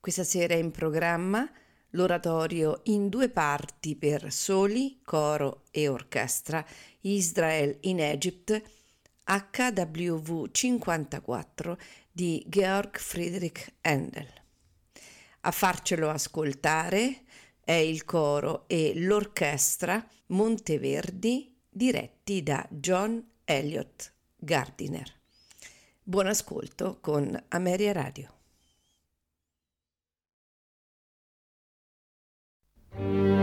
Questa sera è in programma l'oratorio in due parti per soli, coro e orchestra Israel in Egypt HWV 54 di Georg Friedrich Handel. A farcelo ascoltare è il coro e l'orchestra Monteverdi diretti da John Elliot Gardiner. Buon ascolto con Ameria Radio. Thank you.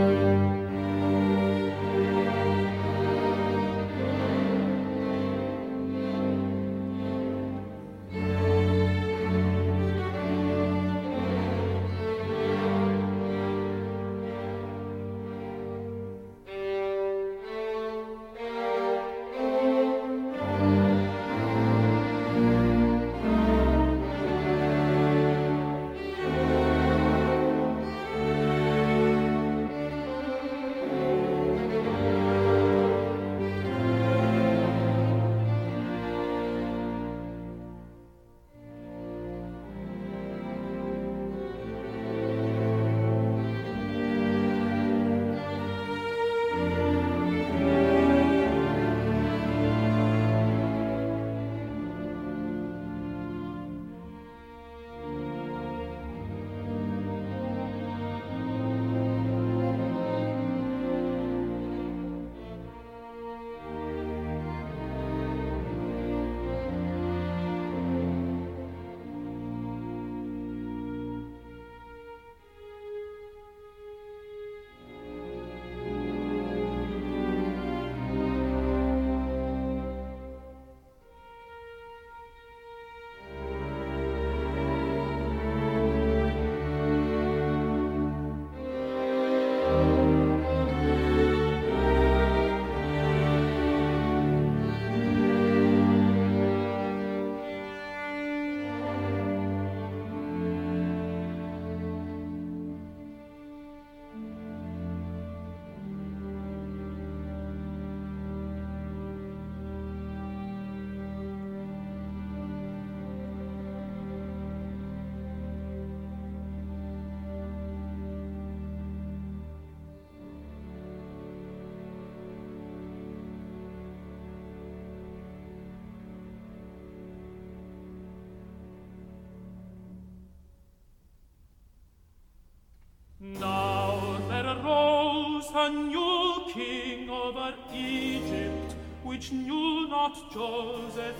King over Egypt, which knew not Joseph.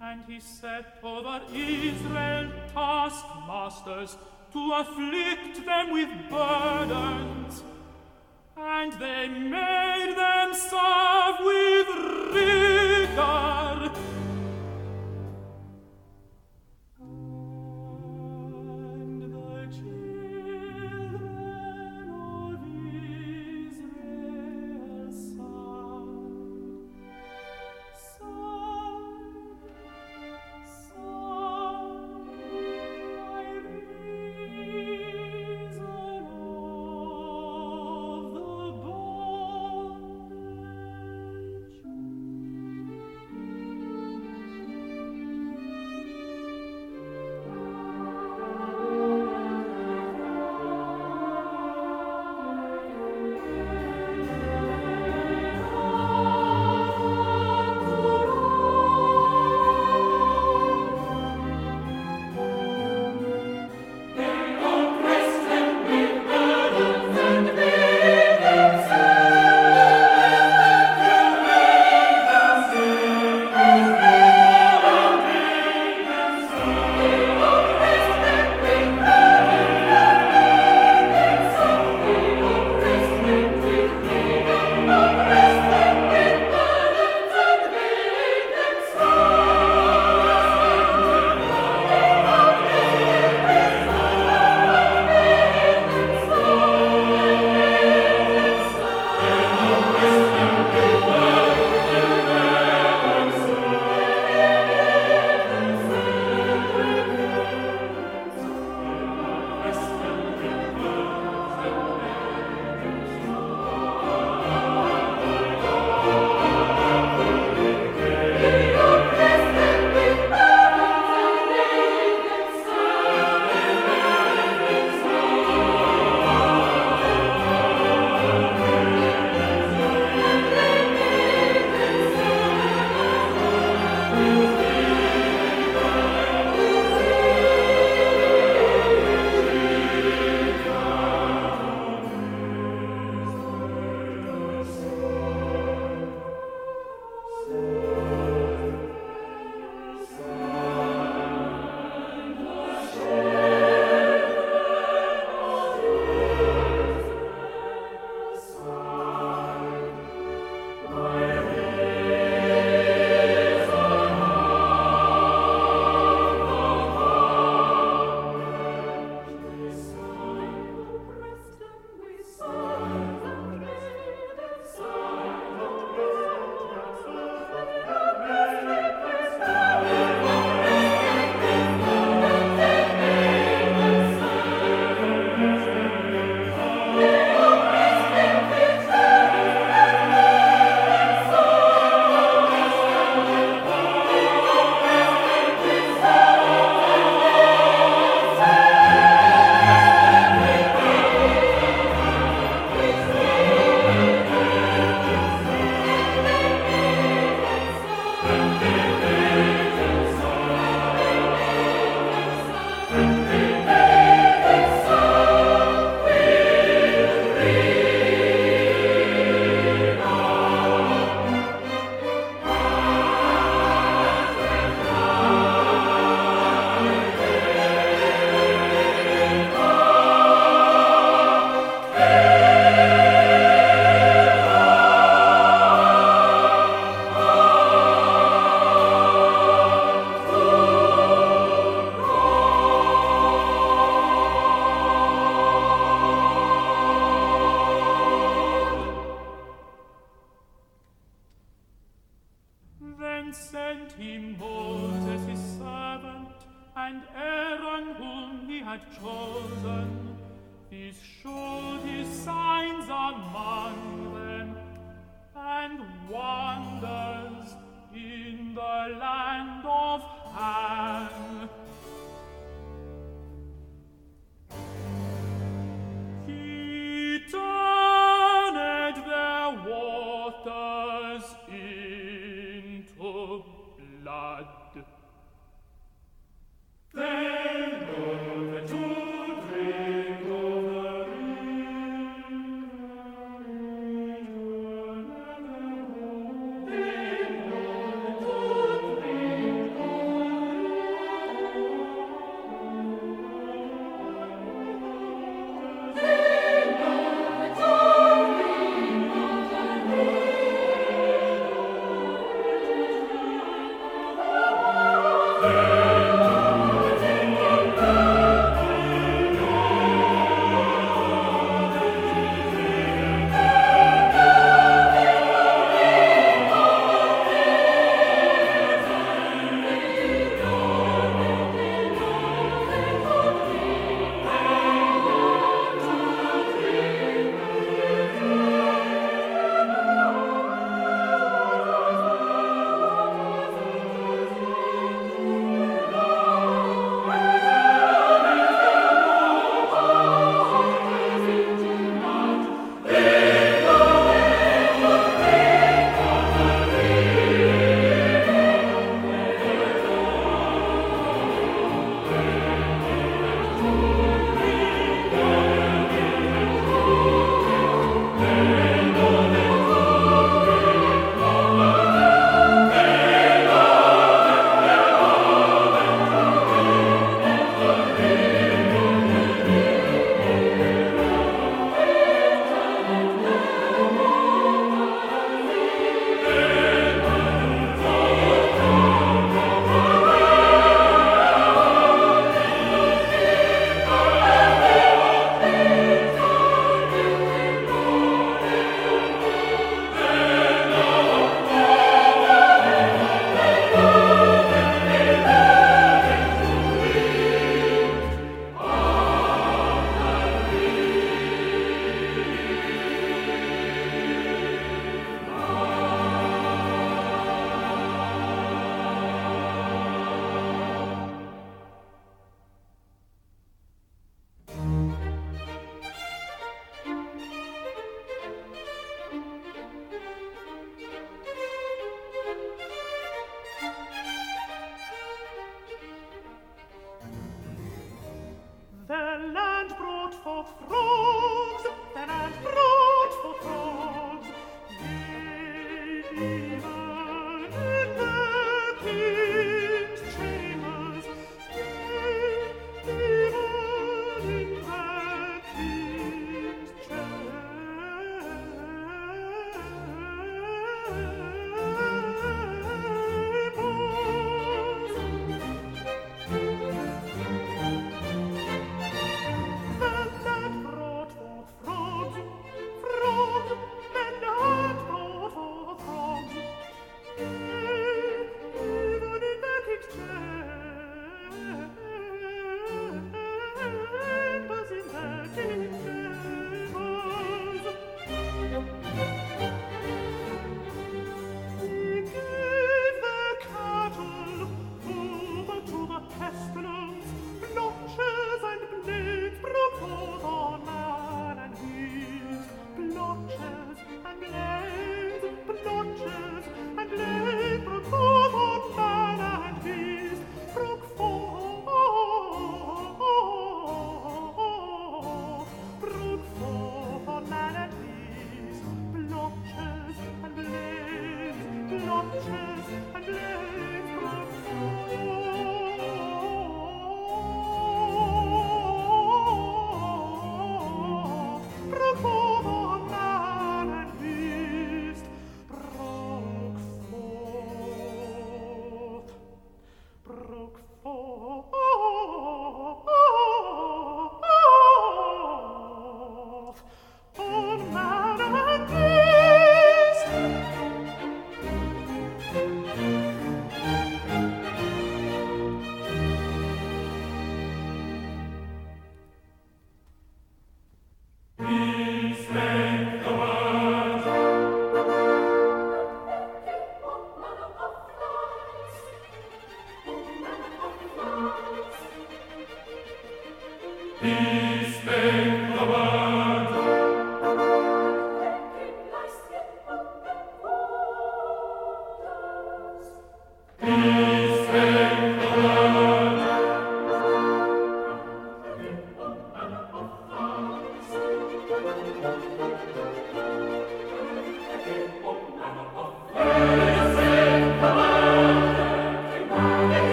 And he set over Israel taskmasters to afflict them with burdens. And they made them serve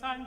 sand